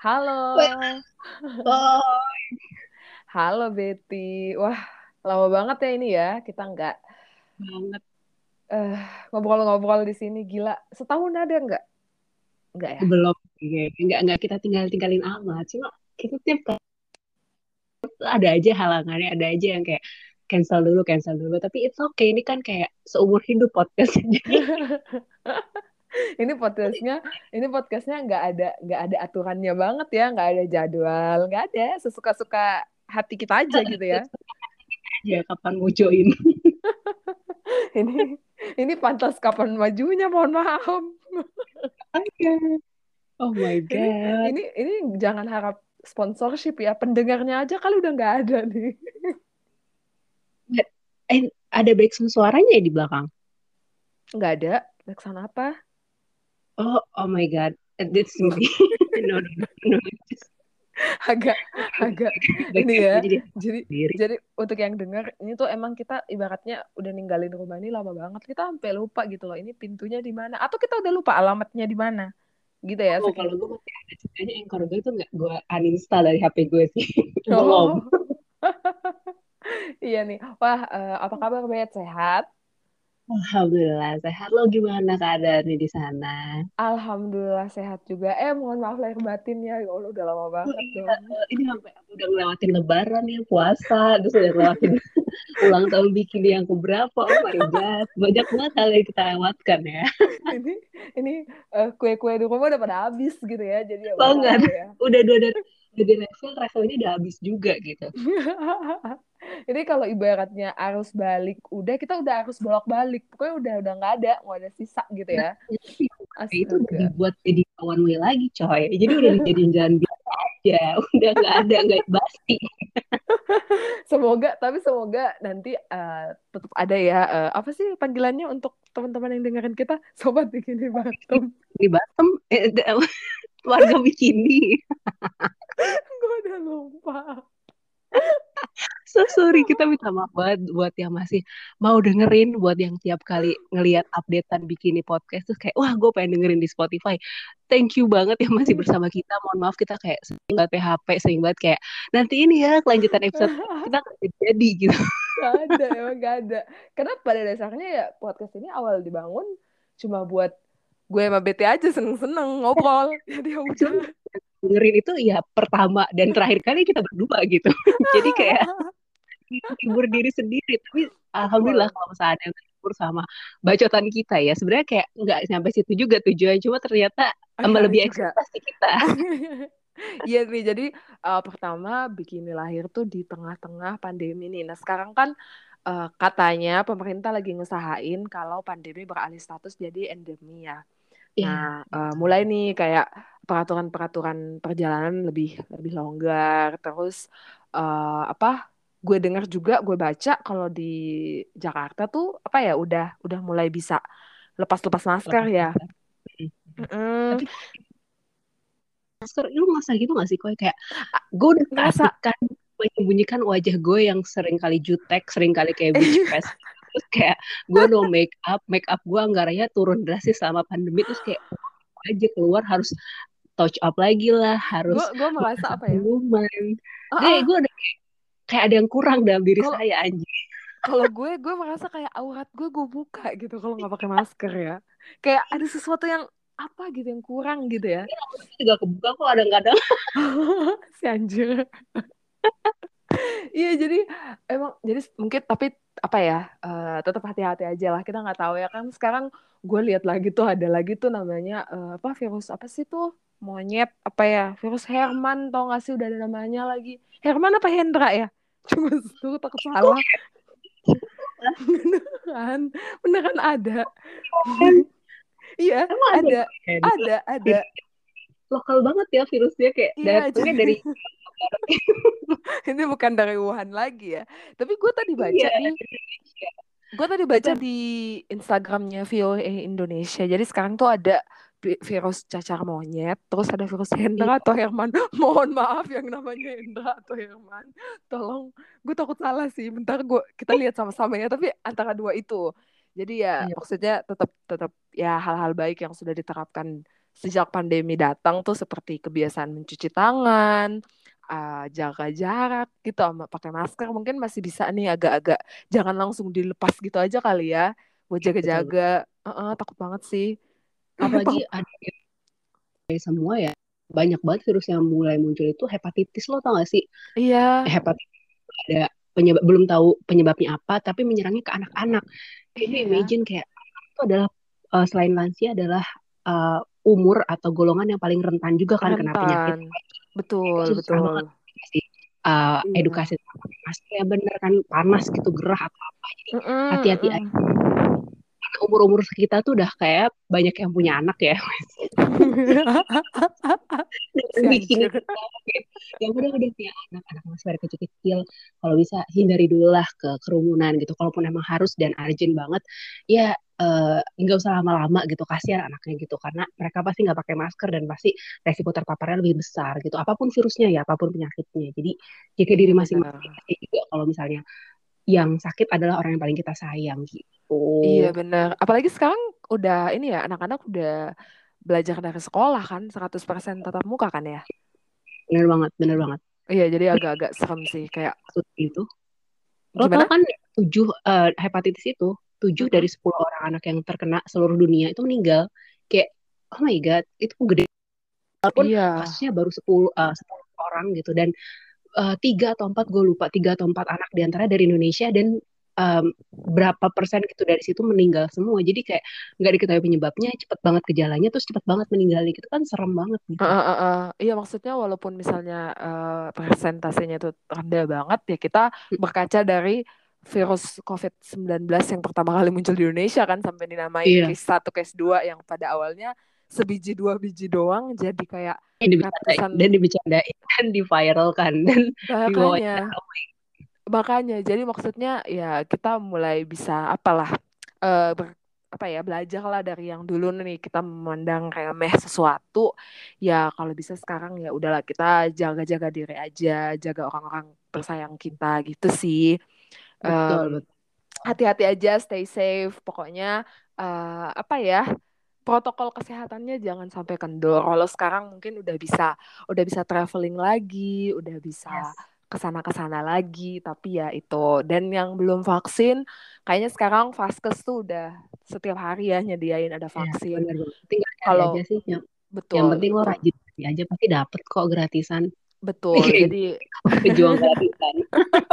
Halo. Oh, Halo Betty. Wah, lama banget ya ini ya. Kita nggak banget. eh, ngobrol-ngobrol di sini. Gila. Setahun ada nggak? Nggak ya? Belum. Nggak, nggak, kita tinggal-tinggalin amat. Cuma kita tiap ada aja halangannya, ada aja yang kayak cancel dulu, cancel dulu. Tapi it's okay. Ini kan kayak seumur hidup podcastnya. Ini podcastnya, ini podcastnya nggak ada nggak ada aturannya banget ya, nggak ada jadwal, nggak ada. Sesuka-suka hati kita aja gitu ya. aja kapan mau join. Ini ini pantas kapan majunya, mohon maaf. Aja. Oh my God. ini ini jangan harap sponsorship ya, pendengarnya aja kali udah nggak ada nih. Eh, ada background suaranya ya di belakang? Nggak ada. Backsound apa? Oh, oh my God. That's me. No, no, no, Agak agak ini ya. jadi Jadi jadi untuk yang dengar ini tuh emang kita ibaratnya udah ninggalin rumah ini lama banget. Kita sampai lupa gitu loh. Ini pintunya di mana? Atau kita udah lupa alamatnya di mana? Gitu ya, Oh, kalau gue masih ada ceritanya Anchor gue tuh nggak gue uninstall dari HP gue sih. Belum. Oh. Iya nih. Wah, eh, apa kabar Bet? Sehat? Alhamdulillah sehat. Lo gimana keadaannya di sana? Alhamdulillah sehat juga. Eh, mohon maaf lahir batin ya. Ya Allah, udah lama Oh banget iya, dong. eh, ini sampai aku udah ngelewatin Lebaran ya puasa, terus udah ngelewatin ulang tahun bikin yang keberapa? Oh my God, banyak banget hal yang kita lewatkan ya. Ini ini eh, kue-kue di rumah udah pada habis gitu ya. Jadi ya Banget, ya. udah dua dari udah di refill, refillnya udah habis juga gitu. Ini kalau ibaratnya arus balik, udah kita udah harus bolak-balik. Pokoknya udah udah nggak ada, nggak ada sisa gitu Nah, ya. itu itu udah dibuat jadi one way lagi coy. Jadi udah dijadiin jalan biasa aja, udah nggak ada nggak basi. Semoga, tapi semoga nanti eh, tetap ada ya. eh, apa sih panggilannya untuk teman-teman yang dengerin kita? Sobat Bikini Batum. Di eh, warga bikini. Gue udah lupa. So sorry, kita minta maaf banget buat yang masih mau dengerin, buat yang tiap kali ngelihat updatean Bikini Podcast terus kayak, wah gue pengen dengerin di Spotify. Thank you banget yang masih bersama kita. Mohon maaf kita kayak sering banget PHP, sering banget kayak nanti ini ya kelanjutan episode kita jadi gitu. Gak ada, emang gak ada. Karena pada dasarnya ya podcast ini awal dibangun cuma buat gue sama BT aja seneng-seneng ngobrol. Jadi ya udah. Dengerin itu ya pertama dan terakhir kali kita berdua gitu. Jadi kayak hibur diri sendiri. Tapi alhamdulillah kalau misalnya ada yang terhibur sama bacotan kita ya. Sebenarnya kayak nggak sampai situ juga tujuan. Cuma ternyata tambah Iya lebih ekspektasi kita. Iya nih, jadi eh, pertama Bikini lahir tuh di tengah-tengah pandemi nih. Nah sekarang kan eh, katanya pemerintah lagi ngesahain kalau pandemi beralih status jadi endemi ya. Iya. Nah eh, mulai nih kayak peraturan-peraturan perjalanan lebih lebih longgar. Terus eh, apa? Gue dengar juga, gue baca kalau di Jakarta tuh apa ya udah udah mulai bisa lepas-lepas masker Lepas ya. masker. Mm-mm. Tapi masker lu ngerasa gitu gak sih kok kayak gue udah Ngerasa keasikan menyembunyikan wajah gue yang sering kali jutek, sering kali kayak face. Terus kayak gue no make up, make up gue anggarannya turun drastis selama pandemi terus kayak aja keluar harus touch up lagi lah, harus gue merasa apa ya? Ah, Gue ah. gue udah kayak, kayak ada yang kurang dalam diri Kalau saya anjing. kalau gue gue merasa kayak aurat gue gue buka gitu kalau nggak pakai masker ya. Kayak ada sesuatu yang apa gitu yang kurang gitu ya. Juga kebuka kok kadang-kadang. si anjir. Iya jadi emang jadi mungkin tapi apa ya eh, tetap hati-hati aja lah kita nggak tahu ya. Kan sekarang gue lihat lagi tuh ada lagi tuh namanya eh, apa virus apa sih tuh? Monyet apa ya virus Herman tau gak sih udah ada namanya lagi. Herman apa Hendra ya? Cuma tuh takut salah. beneran beneran ada. Iya ada ada ada ada lokal banget ya virusnya kayak iya datangnya jadi dari ini bukan dari Wuhan lagi ya. Tapi gue tadi baca iya nih Indonesia. gue tadi baca di Instagramnya VOA Indonesia. Jadi sekarang tuh ada vi- virus cacar monyet terus ada virus Hendra atau Herman. Mohon maaf yang namanya Hendra atau Herman. Tolong gue takut salah sih. Bentar gue kita lihat sama-sama ya tapi antara dua itu. Jadi ya Iya, maksudnya tetap tetap ya hal-hal baik yang sudah diterapkan sejak pandemi datang tuh seperti kebiasaan mencuci tangan, uh, jaga jarak gitu sama pakai masker mungkin masih bisa nih agak-agak jangan langsung dilepas gitu aja kali ya buat betul. jaga-jaga. Uh-uh, takut banget sih. Apalagi ada semua ya banyak banget virus yang mulai muncul itu hepatitis lo tau gak sih? Iya, Hepatitis ada penyebab belum tahu penyebabnya apa tapi menyerangnya ke anak-anak. Kayak iya ya. imagine kayak itu adalah uh, selain lansia adalah uh, umur atau golongan yang paling rentan juga kan kena penyakit. Betul, susah betul. banget uh, Iya. edukasi masker yang bener kan panas gitu gerah atau apa jadi hati-hati aja mm-mm. Karena umur-umur kita tuh udah kayak banyak yang punya anak ya. Bikin gitu. yang udah udah punya anak anak masih pada kecil-kecil. Kalau bisa hindari dulu lah ke kerumunan gitu. Kalaupun emang harus dan urgent banget ya eh, nggak usah lama-lama gitu kasihan anaknya gitu. Karena mereka pasti nggak pakai masker dan pasti resiko terpaparnya lebih besar gitu. Apa pun virusnya ya apa pun penyakitnya. Jadi jaga diri masing-masing. Juga kalau misalnya yang sakit adalah orang yang paling kita sayang gitu. Iya benar. Apalagi sekarang udah ini ya anak-anak udah belajar dari sekolah kan 100% tatap muka kan ya. bener banget bener banget. Iya jadi agak-agak serem sih kayak itu. Lo tau kan tujuh eh, hepatitis itu tujuh dari sepuluh orang anak yang terkena seluruh dunia itu meninggal. Kayak oh my god itu gede. Walaupun Iya. kasusnya baru sepuluh eh, 10 orang gitu dan eh, tiga atau empat gue lupa tiga atau empat anak di antara dari Indonesia dan em, berapa persen gitu dari situ meninggal semua. Jadi kayak nggak diketahui penyebabnya cepet banget gejalanya terus cepet banget meninggalnya gitu kan serem banget gitu. Heeh, heeh, heeh. Iya maksudnya walaupun misalnya eh, persentasenya itu rendah banget ya kita berkaca dari virus COVID-19 yang pertama kali muncul di Indonesia kan sampai dinamain iya. case 1, case 2 yang pada awalnya sebiji dua biji doang jadi kayak yang dibicarain ratusan dan dibicarain dan diviralkan dan makanya. makanya jadi maksudnya ya kita mulai bisa apalah eh, ber- apa ya belajar lah dari yang dulu nih kita memandang remeh sesuatu ya kalau bisa sekarang ya udahlah kita jaga-jaga diri aja jaga orang-orang tersayang kita gitu sih. Betul Em, betul. hati-hati aja stay safe pokoknya eh, apa ya protokol kesehatannya jangan sampai kendor. Kalau sekarang mungkin udah bisa udah bisa traveling lagi udah bisa yes. ke sana ke sana lagi tapi ya itu. Dan yang belum vaksin kayaknya sekarang Vaskes tuh udah setiap hari ya nyediain ada ya vaksin. benar banget. Tinggal kalau aja sih yang yang betul. penting lo betul rajin aja pasti dapet kok gratisan. Betul. Jadi pejuang gratisan.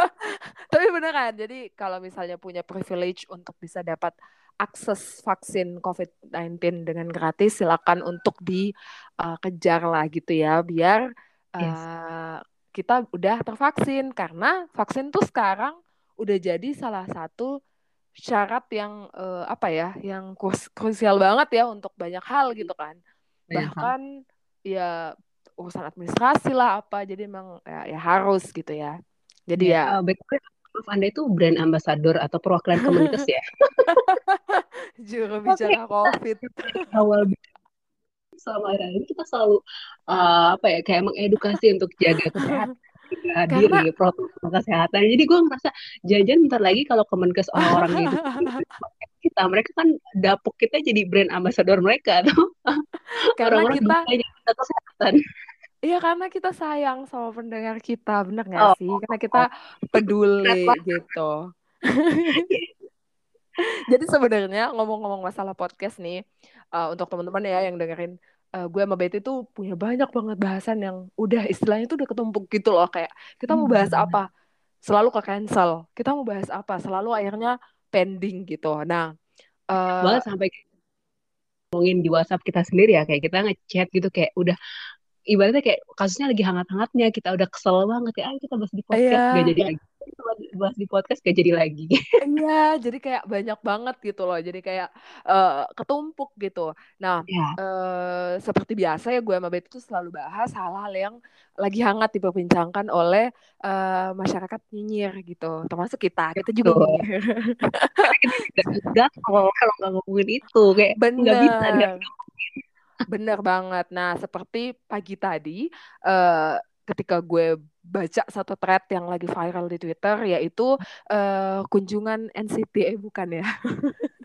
Tapi beneran jadi kalau misalnya punya privilege untuk bisa dapat akses vaksin COVID-19 dengan gratis silakan untuk dikejar lah gitu ya biar yes. uh, kita udah tervaksin. Karena vaksin tuh sekarang udah jadi salah satu syarat yang uh, apa ya yang krus- krusial banget ya untuk banyak hal gitu kan. Banyak hal. Bahkan ya urusan administrasi lah apa jadi emang ya, ya harus gitu ya. Jadi ya ya uh, betul maaf anda itu brand ambassador atau perwakilan Kemenkes ya? Juru bicara COVID. Awal selama hari ini kita selalu uh, apa ya kayak mengedukasi untuk jaga kesehatan jaga diri protokol kesehatan. Jadi gue ngerasa jajan bentar lagi kalau Kemenkes orang-orangnya itu kita mereka kan dapuk kita jadi brand ambassador mereka tuh karena orang-orang kita bisa jaga kesehatan Iya karena kita sayang sama pendengar kita, bener gak oh, sih? Karena kita peduli gitu. Jadi sebenarnya ngomong-ngomong masalah podcast nih, uh, untuk teman-teman ya yang dengerin, uh, gue sama Betty tuh punya banyak banget bahasan yang udah istilahnya tuh udah ketumpuk gitu loh. Kayak kita mau bahas apa, selalu ke cancel. Kita mau bahas apa, selalu akhirnya pending gitu. Nah, uh, banget sampai ngomongin di WhatsApp kita sendiri ya kayak kita ngechat gitu kayak udah ibaratnya kayak kasusnya lagi hangat-hangatnya kita udah kesel banget kayak ayo kita bahas di podcast Iya. gak jadi lagi bahas di podcast gak jadi lagi Iya, jadi kayak banyak banget gitu loh. Jadi kayak uh, ketumpuk gitu. Nah, ya uh, seperti biasa ya gue sama Betty tuh selalu bahas hal-hal yang lagi hangat diperbincangkan oleh uh, masyarakat nyinyir gitu. Termasuk kita, kita juga kita juga kalau kalau nggak ngomongin itu kayak nggak bisa nggak Bener, banget. Nah, seperti pagi tadi, uh, ketika gue baca satu thread yang lagi viral di Twitter, yaitu uh, kunjungan NCT, eh bukan ya.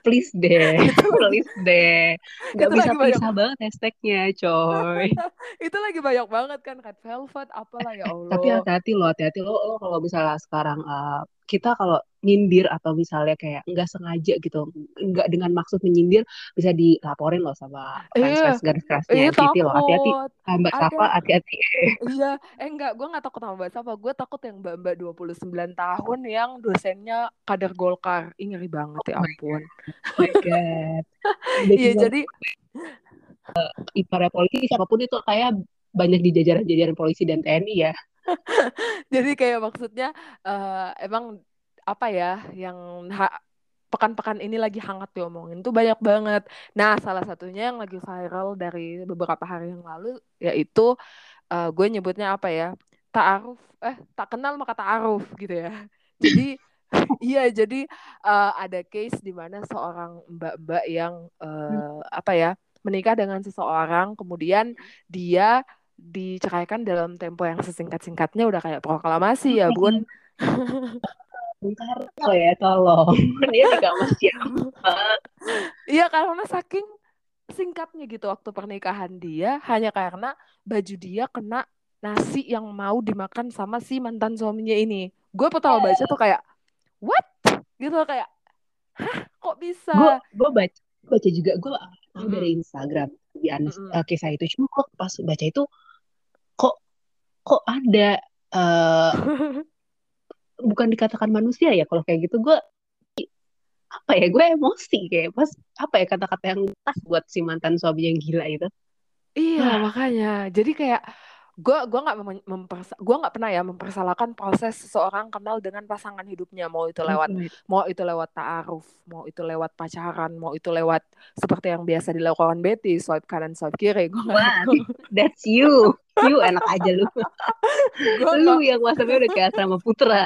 please deh, please deh. Gak itu bisa lagi banyak pisah banget hashtagnya, coy. itu lagi banyak banget kan red velvet apalah ya Tapi Allah hati-hati lo, hati-hati lo, lo kalau misalnya sekarang uh, kita kalau nyindir atau misalnya kayak nggak sengaja gitu, nggak dengan maksud menyindir, bisa dilaporin lo sama iya fans-fans garis kerasnya iya NCT lo. Hati-hati, Ah, Mbak Safa, hati-hati. iya eh enggak gue nggak takut sama mbak Safa gue takut yang mbak mbak 29 tahun yang dosennya kader Golkar Ih, ngeri banget ya Oh ampun Oh my God. Iya jadi ibarat polisi, siapa pun itu kayak banyak di jajaran-jajaran polisi dan TNI ya. jadi kayak maksudnya eh, emang apa ya yang pekan-pekan ini lagi hangat diomongin tuh banyak banget. Nah, salah satunya yang lagi viral dari beberapa hari yang lalu yaitu eh, gue nyebutnya apa ya? Ta'aruf eh tak kenal maka ta'aruf gitu ya. Jadi iya jadi eh, ada case di mana seorang mbak-mbak yang eh, apa ya? menikah dengan seseorang kemudian dia diceraikan dalam tempo yang sesingkat-singkatnya udah kayak proklamasi ya, Bun. Bung Karno ya, tolong. Dia sama siapa? Iya karena saking singkatnya gitu waktu pernikahan dia hanya karena baju dia kena nasi yang mau dimakan sama si mantan suaminya ini. Gue pertama baca tuh kayak what? Gitu kayak hah kok bisa? Gue baca baca juga gue Mm-mm. dari Instagram di Anas Mm-mm. eh, kisah itu. Cuma gue pas baca itu kok kok ada eh bukan dikatakan manusia ya kalau kayak gitu gue apa ya gue emosi kayak pas apa ya kata-kata yang pas buat si mantan suami yang gila itu. Iya makanya jadi kayak gue gua nggak mempersa gua nggak pernah ya mempersalahkan proses seseorang kenal dengan pasangan hidupnya. Mau itu lewat mau itu lewat ta'aruf mau itu lewat pacaran mau itu lewat seperti yang biasa dilakukan Betty swipe kanan swipe kiri. Gue that's you. You enak aja lu. Lu nggak yang WhatsAppnya udah kayak sama Putra.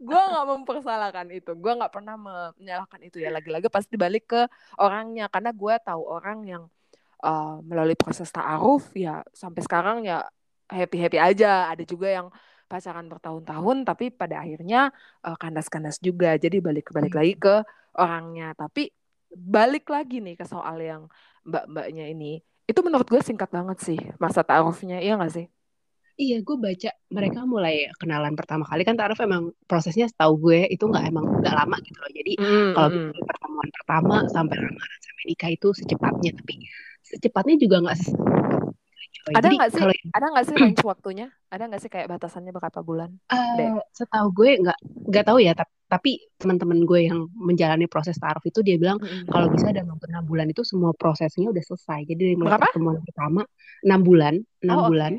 gue nggak mempersalahkan itu. Gue nggak pernah menyalahkan itu ya. Lagi-lagi pasti balik ke orangnya. Karena gue tahu orang yang uh, melalui proses ta'aruf ya sampai sekarang ya happy happy aja. Ada juga yang pacaran bertahun-tahun tapi pada akhirnya uh, kandas-kandas juga. Jadi balik balik lagi ke orangnya. Tapi balik lagi nih ke soal yang mbak-mbaknya ini. Itu menurut gue singkat banget sih masa ta'arufnya iya nggak sih? Iya, gue baca mereka mulai kenalan pertama kali. Kan taruh emang prosesnya setahu gue itu nggak emang nggak lama gitu loh. Jadi Mm, kalau mm, mm. misalnya pertemuan pertama sampai lamaran sampai nikah itu secepatnya, tapi secepatnya juga nggak. Ada nggak sih, kalau ada nggak sih range waktunya? Ada nggak sih kayak batasannya berapa bulan? Eh, setahu gue nggak nggak tahu ya, tapi, tapi teman-teman gue yang menjalani proses taruh itu dia bilang Mm-mm. kalau bisa dalam enam bulan itu semua prosesnya udah selesai. Jadi dari mulai pertemuan pertama enam bulan, enam Oh, bulan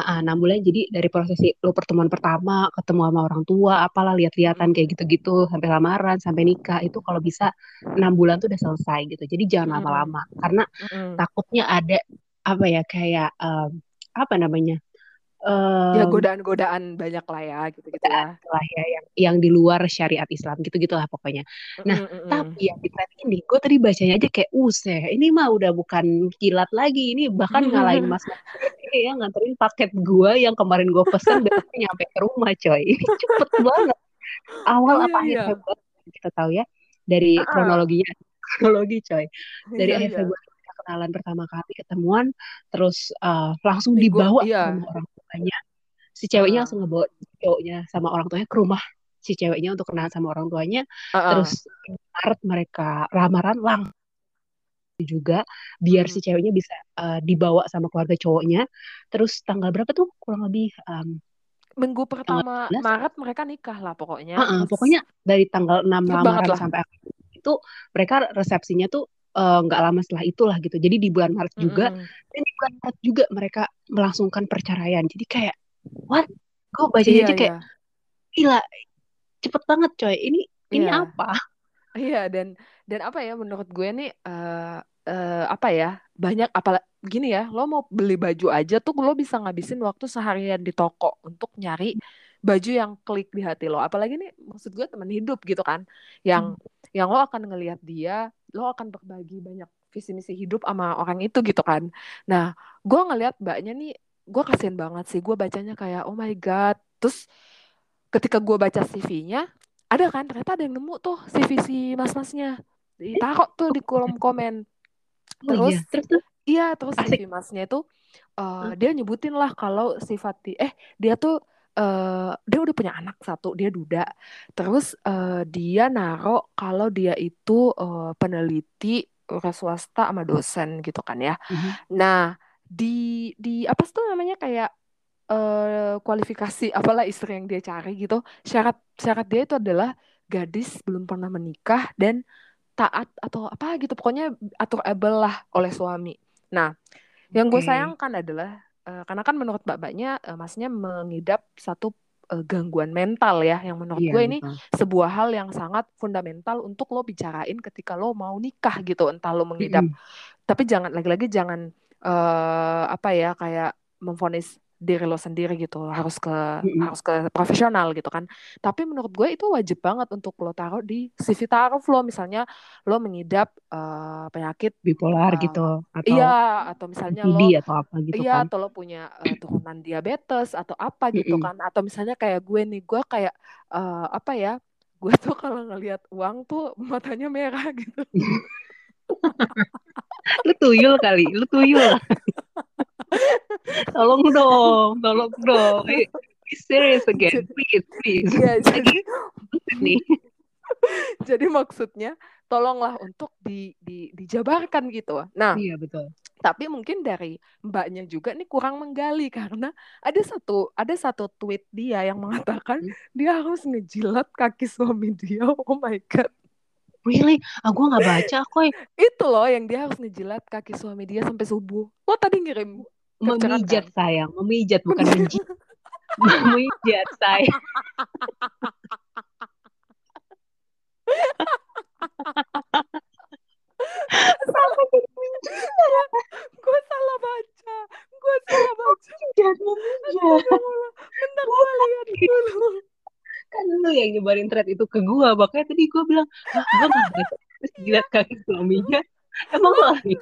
ah, enam bulan jadi dari prosesi lo pertemuan pertama ketemu sama orang tua apalah lihat-lihatan kayak gitu-gitu sampai lamaran sampai nikah itu kalau bisa enam bulan tuh udah selesai gitu jadi jangan Mm-mm. lama-lama karena Mm-mm. takutnya ada apa ya kayak em, apa namanya Ya Em, godaan-godaan banyak lah ya, gitu-gitu ya. lah ya yang yang di luar syariat Islam gitu-gitulah pokoknya nah Mm-mm, mm-mm. tapi yang di thread ini gue tadi bacanya aja kayak useh ini mah udah bukan kilat lagi ini bahkan ngalahin mas ini ya nganterin paket gue yang kemarin gue pesen besok nyampe ke rumah coy ini cepet banget awal Iya, apa akhir iya. Februari kita tahu ya dari Ah, ah. kronologinya kronologi coy dari Iya, akhir iya. Februari kita kenalan pertama kali ketemuan terus uh, langsung dibawa iya. rumah orang tuanya si ceweknya Ah, langsung ngebawa cowoknya sama orang tuanya ke rumah. Si ceweknya untuk kenal sama orang tuanya. Ah, ah. terus Maret mereka lamaran langsung juga biar si Mm-mm. ceweknya bisa uh, dibawa sama keluarga cowoknya. Terus tanggal berapa tuh? Kurang lebih um, Minggu pertama 11 Maret mereka nikah lah pokoknya. Ah, Terus pokoknya dari tanggal 6 cepet banget lamaran sampai itu mereka resepsinya tuh eh, nggak lama setelah itulah gitu. Jadi di bulan Maret juga Mm-mm. dan di bulan Maret juga mereka melangsungkan perceraian. Jadi kayak what? Gue bacanya Iya, aja kayak iya. gila cepet banget coy. Ini ini Iya. apa? Iya dan dan apa ya menurut gue nih eh eh, apa ya banyak apa gini ya lo mau beli baju aja tuh lo bisa ngabisin waktu seharian di toko untuk nyari baju yang klik di hati lo apalagi nih maksud gue teman hidup gitu kan yang Hmm. yang lo akan ngelihat dia lo akan berbagi banyak visi misi hidup sama orang itu gitu kan. Nah gue ngelihat mbaknya nih gue kasihan banget sih. Gue bacanya kayak oh my god. Terus ketika gue baca CV-nya ada kan ternyata ada yang nemu tuh CV si mas-masnya. Ditaruh tuh di kolom komen. Oh terus iya, terus iya terus asik. CV masnya itu uh, Hah? dia nyebutin lah kalau sifat di eh dia tuh uh, dia udah punya anak satu dia duda. Terus uh, dia naro kalau dia itu uh, peneliti udah swasta sama dosen gitu kan ya. Mhm. nah di di apa sih tuh namanya kayak uh, kualifikasi apalah istri yang dia cari gitu. Syarat syarat dia itu adalah gadis belum pernah menikah dan taat atau apa gitu. Pokoknya atur able lah oleh suami. Nah, yang gue sayangkan adalah uh, karena kan menurut mbak-mbaknya uh, masnya mengidap satu uh, gangguan mental ya yang menurut Iya, gue ini betul. sebuah hal yang sangat fundamental untuk lo bicarain ketika lo mau nikah gitu entah lo mengidap Mm-mm. tapi jangan lagi-lagi jangan uh, apa ya kayak memfonis diri lo sendiri gitu harus ke Mm-mm. harus ke profesional gitu kan tapi menurut gue itu wajib banget untuk lo taruh di CV taruh lo misalnya lo mengidap uh, penyakit Bipolar uh, gitu atau iya atau misalnya lo atau apa gitu iya kan. atau lo punya uh, turunan diabetes atau apa gitu Mm-mm. kan atau misalnya kayak gue nih gue kayak uh, apa ya gue tuh kalau ngelihat uang tuh matanya merah gitu Lu tuyul kali, lu tuyul. tolong dong, tolong dong. Be serious again, Jadi- please, please. Lagi jadi nih. jadi maksudnya tolonglah untuk di, di dijabarkan gitu nah Iya betul. tapi mungkin dari mbaknya juga nih kurang menggali karena ada satu ada satu tweet dia yang mengatakan Hmm. dia harus ngejilat kaki suami dia oh my god Really? Ah, gue nggak baca, koy. itu loh yang dia harus ngejilat kaki suami dia sampai subuh lo tadi ngirim Memijat sayang, memijat bukan menjijat. memijat sayang. salah gue salah baca gue salah baca Memijat, memijat. Bentar gue lihat dulu Kan lu yang nyebarin thread itu ke gue, makanya tadi gue bilang, gue baca. Terus jilat kaki suaminya. Emang lo lagi?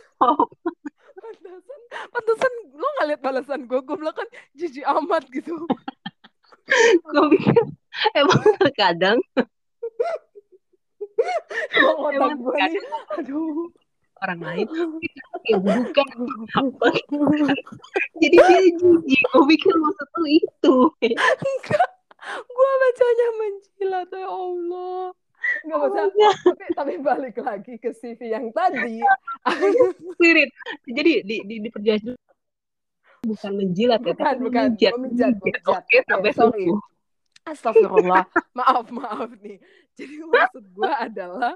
Pantesan pantesan lo nggak lihat balasan gue? Gue bilang kan jijik amat gitu. Gue pikir emang terkadang. Emang otak gue nih aduh. orang lain kayak bukan. Apa jadi dia jijik. Gue pikir maksud lu itu. Enggak gue bacanya menjilat ya Allah nggak Oh, usah enggak. tapi tapi balik lagi ke CV yang tadi. Spirit. Jadi di di diperjelas dulu bukan menjilat ya bukan tapi bukan. memijat memijat memijat oke sampai sorry. Astagfirullah. Maaf maaf nih. Jadi maksud gue adalah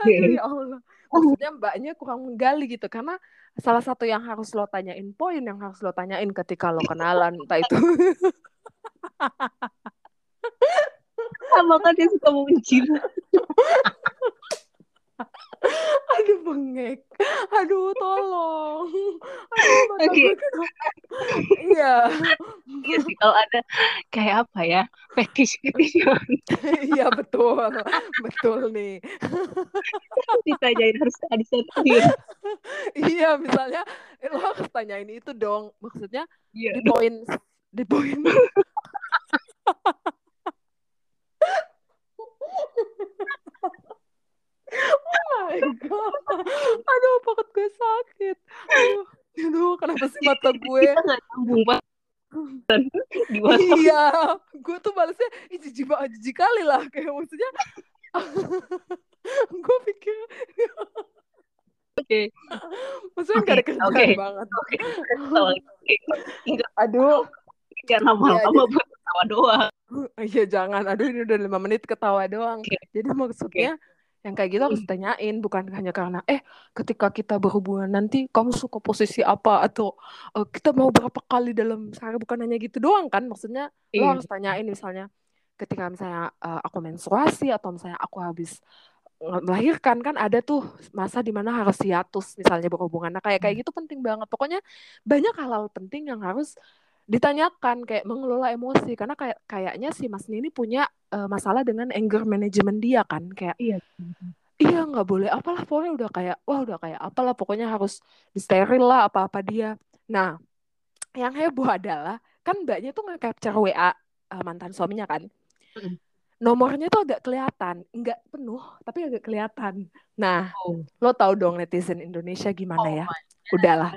aduh ya Allah. Maksudnya mbaknya kurang menggali gitu karena salah satu yang harus lo tanyain poin yang harus lo tanyain ketika lo kenalan entah itu sama kan dia suka menjilat aduh bengek. Aduh tolong. Aduh mata Oke. gue kenapa iya. Iya sih kalau ada kayak apa ya fetish fetish iya betul. Betul nih. Ditanyain harus ada sentir iya misalnya eh, lo harus tanyain itu dong. Maksudnya iya di poin di poin oh my god aduh perut gue sakit aduh aduh kenapa sih mata gue. Kita nggak nyambung pak. Di WhatsApp iya gue tuh balasnya ih jijik banget jijik kali lah. Kayak maksudnya gue pikir oke. Maksudnya gak ada kerjaan oke. banget. Oke gitu, aduh. Jangan lama-lama buat ketawa doang. Iya jangan. Aduh ini udah lima menit ketawa doang. Oke. jadi maksudnya yang kayak gitu harus tanyain bukan hanya karena eh ketika kita berhubungan nanti kamu suka posisi apa? Atau eh, kita mau berapa kali dalam sehari? Bukan hanya gitu doang kan maksudnya lo Iya. harus tanyain misalnya ketika misalnya eh, aku menstruasi atau misalnya aku habis nge- melahirkan kan ada tuh masa di mana harus hiatus misalnya berhubungan. Nah kayak kayak gitu penting banget. Pokoknya banyak hal-hal penting yang harus ditanyakan kayak mengelola emosi karena kayak kayaknya si Mas ini punya eh, masalah dengan anger management dia kan kayak Iya. iya nggak boleh apalah pokoknya udah kayak wah udah kayak apalah pokoknya harus disteril lah apa-apa dia nah yang heboh adalah kan mbaknya tuh nge-capture WA eh, mantan suaminya kan Mm. nomornya tuh agak kelihatan, nggak penuh tapi agak kelihatan. Nah, Oh, lo tau dong netizen Indonesia gimana oh ya? Udahlah.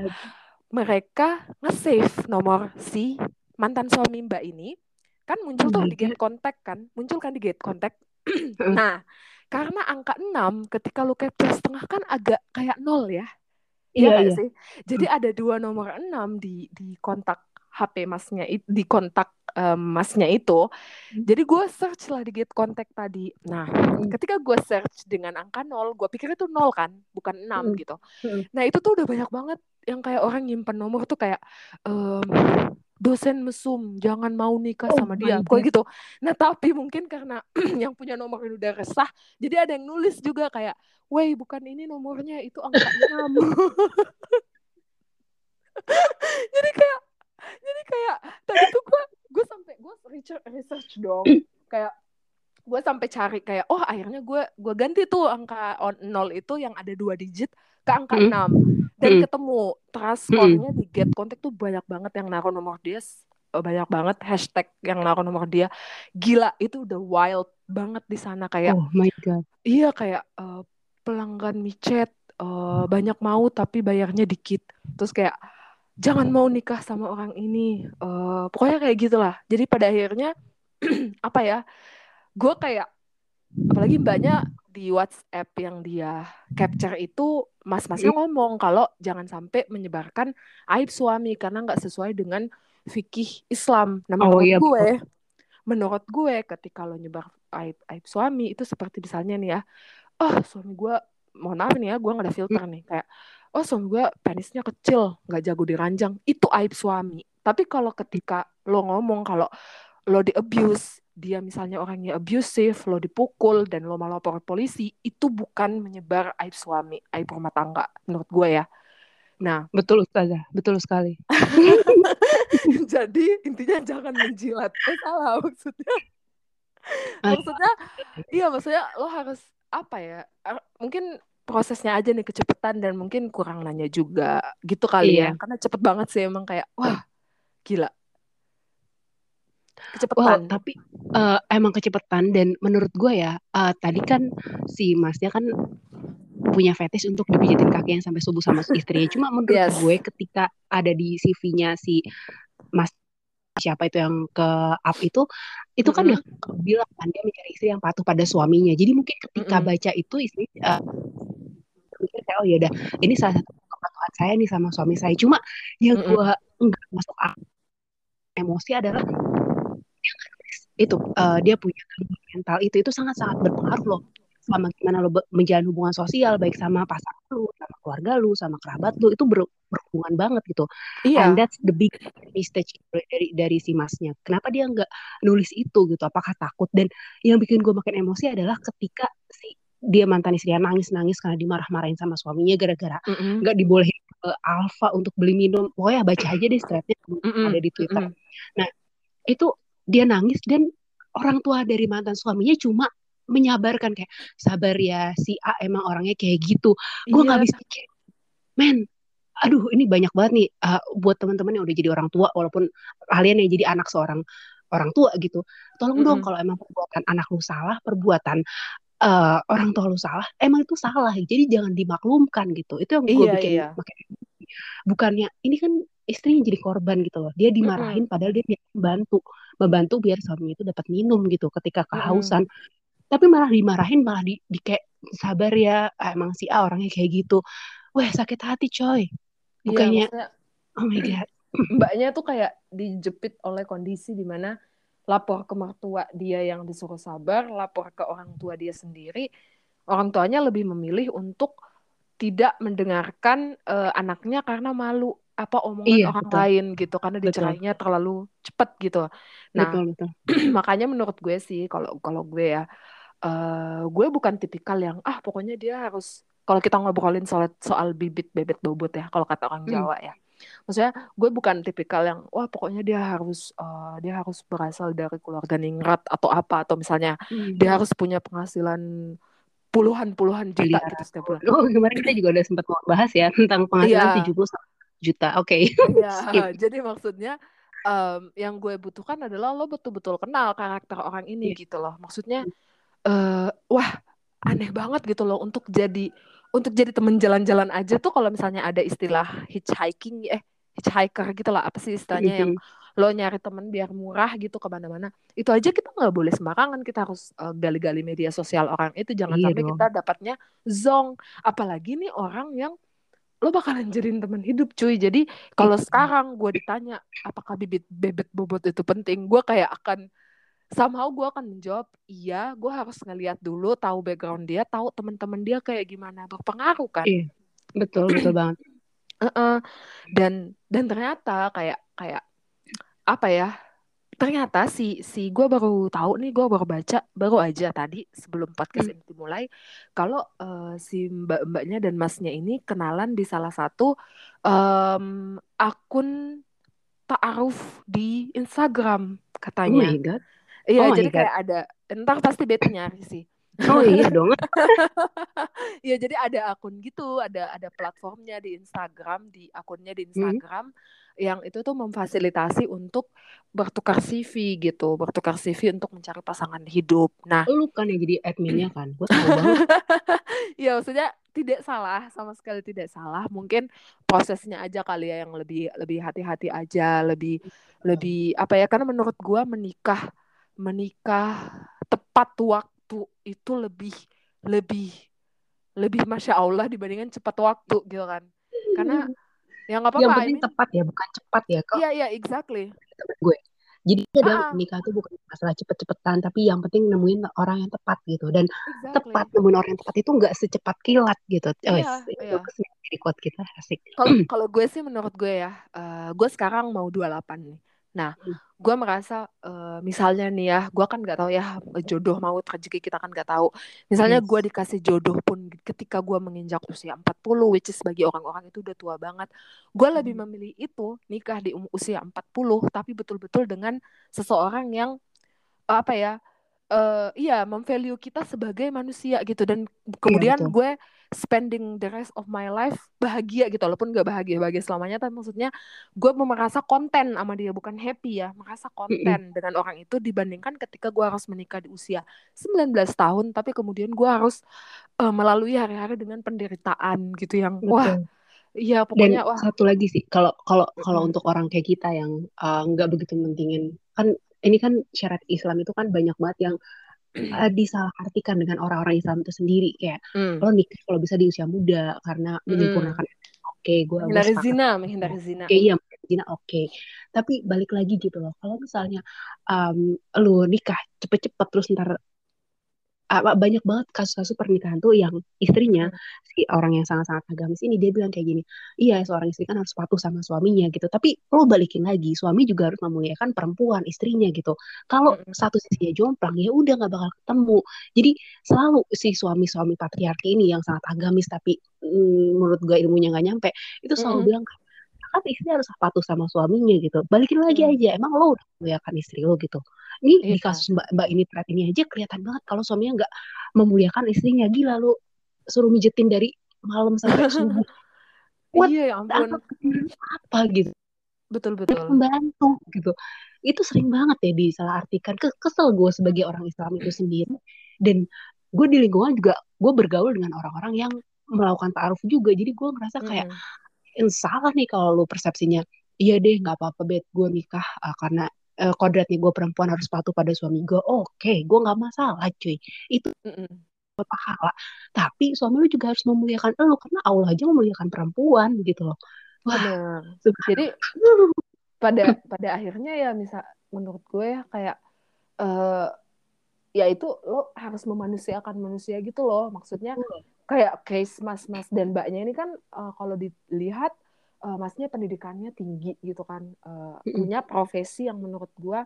Mereka nge-save nomor si mantan suami Mbak ini kan muncul tuh my di gate contact kan, muncul kan di gate contact. nah, karena angka 6 ketika lu capture setengah kan agak kayak nol ya. Iya nggak iya. sih? Jadi ada dua nomor 6 di di kontak HP masnya di kontak em, masnya itu. Jadi gue search lah di get contact tadi. Nah, Hmm. ketika gue search dengan angka 0, gue pikir itu 0 kan, bukan 6 Hmm. gitu. Hmm. Nah, itu tuh udah banyak banget yang kayak orang nyimpen nomor tuh kayak em, dosen mesum, jangan mau nikah Oh sama dia, pokoknya gitu. Nah, tapi mungkin karena yang punya nomor ini udah resah, jadi ada yang nulis juga kayak, Wey, bukan ini nomornya, itu angka 6. jadi kayak jadi kayak tadi tuh gue gue sampai gue research, research dong kayak gue sampai cari kayak oh akhirnya gue gue ganti tuh angka on, nol itu yang ada dua digit ke angka Hmm. 6 dan Hmm. ketemu trust score-nya di get contact tuh banyak banget yang naruh nomor dia eh, banyak banget hashtag yang naruh nomor dia gila itu udah wild banget di sana kayak Oh my God. Iya kayak eh, pelanggan micet eh, banyak mau tapi bayarnya dikit. Terus kayak jangan mau nikah sama orang ini. Eh, pokoknya kayak gitulah. Jadi pada akhirnya apa ya? Gue kayak apalagi mbaknya di WhatsApp yang dia capture itu mas-masnya ngomong kalau jangan sampai menyebarkan aib suami karena nggak sesuai dengan fikih Islam. Nah Oh menurut iya, gue, menurut gue ketika lo nyebar aib aib suami itu seperti misalnya nih ya, oh suami gue mohon maaf nih ya gue nggak ada filter nih kayak oh suami gue penisnya kecil nggak jago diranjang. Itu aib suami. Tapi kalau ketika lo ngomong kalau lo di abuse dia misalnya orangnya abusive lo dipukul dan lo malah lapor polisi itu bukan menyebar aib suami aib rumah tangga menurut gue ya. Nah Betul Ustazah, betul sekali. jadi intinya jangan menjilat. Eh salah maksudnya. Maksudnya iya maksudnya lo harus apa ya er- mungkin prosesnya aja nih kecepatan dan mungkin kurang nanya juga gitu kali ya Iya. karena cepet banget sih emang kayak wah gila Wow, kecepatan tapi eh, emang kecepatan dan menurut gue ya, eh, tadi kan si Masnya kan punya fetish untuk dipijitin kakinya sampai subuh sama istrinya. Cuma menurut yes gue ketika ada di CV-nya si Mas siapa itu yang ke up itu, itu kan Mm-mm. udah bilang kan dia mencari istri yang patuh pada suaminya. Jadi mungkin ketika Mm-mm. baca itu istri eh, mikir kayak oh ya udah ini salah satu kepatuhan saya nih sama suami saya. Cuma yang Mm-mm. gue nggak masuk akal emosi adalah itu eh, dia punya mental itu itu sangat sangat berpengaruh loh sama gimana lo menjalin hubungan sosial baik sama pasangan lu, sama keluarga lu, sama kerabat lu itu ber- berhubungan banget gitu. And iya that's the big mistake dari dari si masnya. Kenapa dia nggak nulis itu gitu? Apakah takut? Dan yang bikin gue makin emosi adalah ketika si dia mantan istrinya nangis-nangis karena dimarah-marahin sama suaminya gara-gara nggak dibolehin ke Alfa untuk beli minum. Pokoknya baca aja deh threadnya Mm-mm. ada di Twitter. Mm-mm. Nah itu dia nangis dan orang tua dari mantan suaminya cuma menyabarkan kayak sabar ya si A emang orangnya kayak gitu. Gue nggak iya habis pikir, men, aduh ini banyak banget nih uh, buat teman-teman yang udah jadi orang tua walaupun kalian yang jadi anak seorang orang tua gitu. Tolong dong Mm-mm. kalau emang perbuatan anak lu salah, perbuatan uh, orang tua lu salah, emang itu salah. Jadi jangan dimaklumkan gitu. Itu yang gue iya bikin iya makin bukannya ini kan istrinya jadi korban gitu loh. Dia dimarahin padahal dia membantu, membantu biar suaminya itu dapat minum gitu ketika kehausan. Tapi malah dimarahin malah di, di kayak sabar ya, ah, emang si A orangnya kayak gitu. Wah, sakit hati coy. iya Bukannya maksudnya oh my god. mbaknya tuh kayak dijepit oleh kondisi di mana lapor ke mertua dia yang disuruh sabar, lapor ke orang tua dia sendiri, orang tuanya lebih memilih untuk tidak mendengarkan eh, anaknya karena malu apa omongan Iya, orang betul. lain gitu karena Betul. dicerainya terlalu cepat gitu. Nah, Betul, betul. makanya menurut gue sih kalau kalau gue ya eh gue bukan tipikal yang ah pokoknya dia harus kalau kita ngobrolin soal soal bibit bebet bobot ya kalau kata orang Hmm. Jawa ya maksudnya gue bukan tipikal yang wah pokoknya dia harus eh, dia harus berasal dari keluarga ningrat atau apa atau misalnya Hmm. dia harus punya penghasilan puluhan puluhan juta Miliaran. gitu setiap bulan Oh, kemarin kita juga udah sempat mau bahas ya tentang penghasilan iya 70 juta. Oke. iya Skip. jadi maksudnya um, yang gue butuhkan adalah lo betul-betul kenal karakter orang ini Iya. gitu loh maksudnya eh wah aneh banget gitu loh untuk jadi untuk jadi temen jalan-jalan aja tuh kalau misalnya ada istilah hitchhiking eh hitchhiker gitu lah apa sih istilahnya yang lo nyari temen biar murah gitu ke mana-mana itu aja kita nggak boleh sembarangan. Kita harus uh, gali-gali media sosial orang itu. Jangan Iya sampai dong. kita dapatnya zong apalagi nih orang yang lo bakalan jadiin teman hidup cuy. Jadi kalau sekarang gue ditanya apakah bibit bebet bobot itu penting? Gue kayak akan somehow gue akan menjawab iya gue harus ngeliat dulu tahu background dia tahu teman-teman dia kayak gimana berpengaruh kan Iya, betul betul banget. Uh-uh. dan dan ternyata kayak kayak apa ya ternyata si si gue baru tahu nih gue baru baca baru aja tadi sebelum podcast Hmm. ini dimulai kalau uh, si mbak mbaknya dan masnya ini kenalan di salah satu um, akun ta'aruf di Instagram Oh katanya my god. Iya, Oh jadi kayak ada entar pasti beta nyari sih. Oh iya dong. Iya, jadi ada akun gitu, ada ada platformnya di Instagram, di akunnya di Hmm. Instagram yang itu tuh memfasilitasi untuk bertukar CV gitu, bertukar CV untuk mencari pasangan hidup. Nah, Lu kan yang jadi adminnya kan. Gue tahu banget. ya maksudnya tidak salah, sama sekali tidak salah. Mungkin prosesnya aja kali ya yang lebih lebih hati-hati aja, lebih lebih apa ya? Karena menurut gua menikah menikah tepat waktu itu lebih lebih lebih masya Allah dibandingkan cepat waktu gitu kan. Karena ya nggak Yang apa-apa. I penting mean, tepat ya, bukan cepat ya. Kok iya iya exactly. temen gue. Jadi kadang Ah, ah, nikah tuh bukan masalah cepet-cepetan, tapi yang penting nemuin orang yang tepat gitu. Dan exactly. tepat nemuin orang yang tepat itu nggak secepat kilat gitu. Oh, Iya itu iya. quote kita asik. Kalau kalau gue sih menurut gue ya, eh, gue sekarang mau 28 nih. Nah, Hmm. gue merasa eh, misalnya nih ya, gue kan nggak tahu ya jodoh maut rezeki kita kan nggak tahu. Misalnya gue dikasih jodoh pun ketika gue menginjak usia 40, which is bagi orang-orang itu udah tua banget. Gue lebih Hmm. memilih itu nikah di um- usia 40, tapi betul-betul dengan seseorang yang apa ya? Eh iya, memvalue kita sebagai manusia gitu dan Iya kemudian betul. gue spending the rest of my life bahagia gitu walaupun gak bahagia bahagia selamanya tapi maksudnya gue mau merasa konten sama dia bukan happy ya merasa konten dengan orang itu dibandingkan ketika gue harus menikah di usia 19 tahun tapi kemudian gue harus eh, melalui hari-hari dengan penderitaan gitu yang wah Betul. iya Dan pokoknya wah satu lagi sih, kalau kalau kalau untuk orang kayak kita yang uh, nggak begitu mentingin, kan ini kan syarat Islam itu kan banyak banget yang uh, disalahartikan dengan orang-orang Islam itu sendiri. Kayak mm, lo nikah kalau bisa di usia muda karena mm-mm. menyempurnakan oke gue gue menghindari zina oke menghindari zina. Iya zina oke. Tapi balik lagi gitu loh kalau misalnya um, lo nikah cepet-cepet terus ntar apa banyak banget kasus-kasus pernikahan tuh yang istrinya Mm-mm, si orang yang sangat-sangat agamis ini dia bilang kayak gini iya seorang istri kan harus patuh sama suaminya gitu. Tapi lo balikin lagi suami juga harus memuliakan perempuan istrinya gitu. Kalau mm-mm, satu sisinya jomplang ya udah nggak bakal ketemu. Jadi selalu si suami-suami patriarki ini yang sangat agamis tapi mm, menurut gue ilmunya nggak nyampe itu selalu mm-mm, bilang kan istri harus patuh sama suaminya gitu. Balikin lagi mm. aja emang lo udah memuliakan istri lo gitu. Ini di iya kasus mbak mbak ini Prat ini aja kelihatan banget kalau suaminya nggak memuliakan istrinya. Gila lo suruh mijetin dari malam sampai subuh. What iya ya ampun. apa gitu. Betul betul. membantu gitu. Itu sering banget ya disalahartikan. Ke- kesel gue sebagai orang Islam itu sendiri. Dan gue di lingkungan juga gue bergaul dengan orang-orang yang melakukan ta'aruf juga. Jadi gue ngerasa kayak Mm-mm. "Eh, salah nih kalau lu persepsinya iya deh nggak apa-apa bet gue nikah ah, karena eh, kodratnya gue perempuan harus patuh pada suami gue oke gue nggak masalah cuy. Itu Mm-mm. pahala. Tapi suami lu juga harus memuliakan lu karena Allah aja memuliakan perempuan gitu loh. Wah bener. subhanallah. jadi pada pada akhirnya ya misal menurut gue ya kayak eh ya itu lo harus memanusiakan manusia gitu loh. Maksudnya kayak case mas-mas dan mbaknya ini kan eh, kalau dilihat eh, masnya pendidikannya tinggi gitu kan. Mm-mm. punya profesi yang menurut gua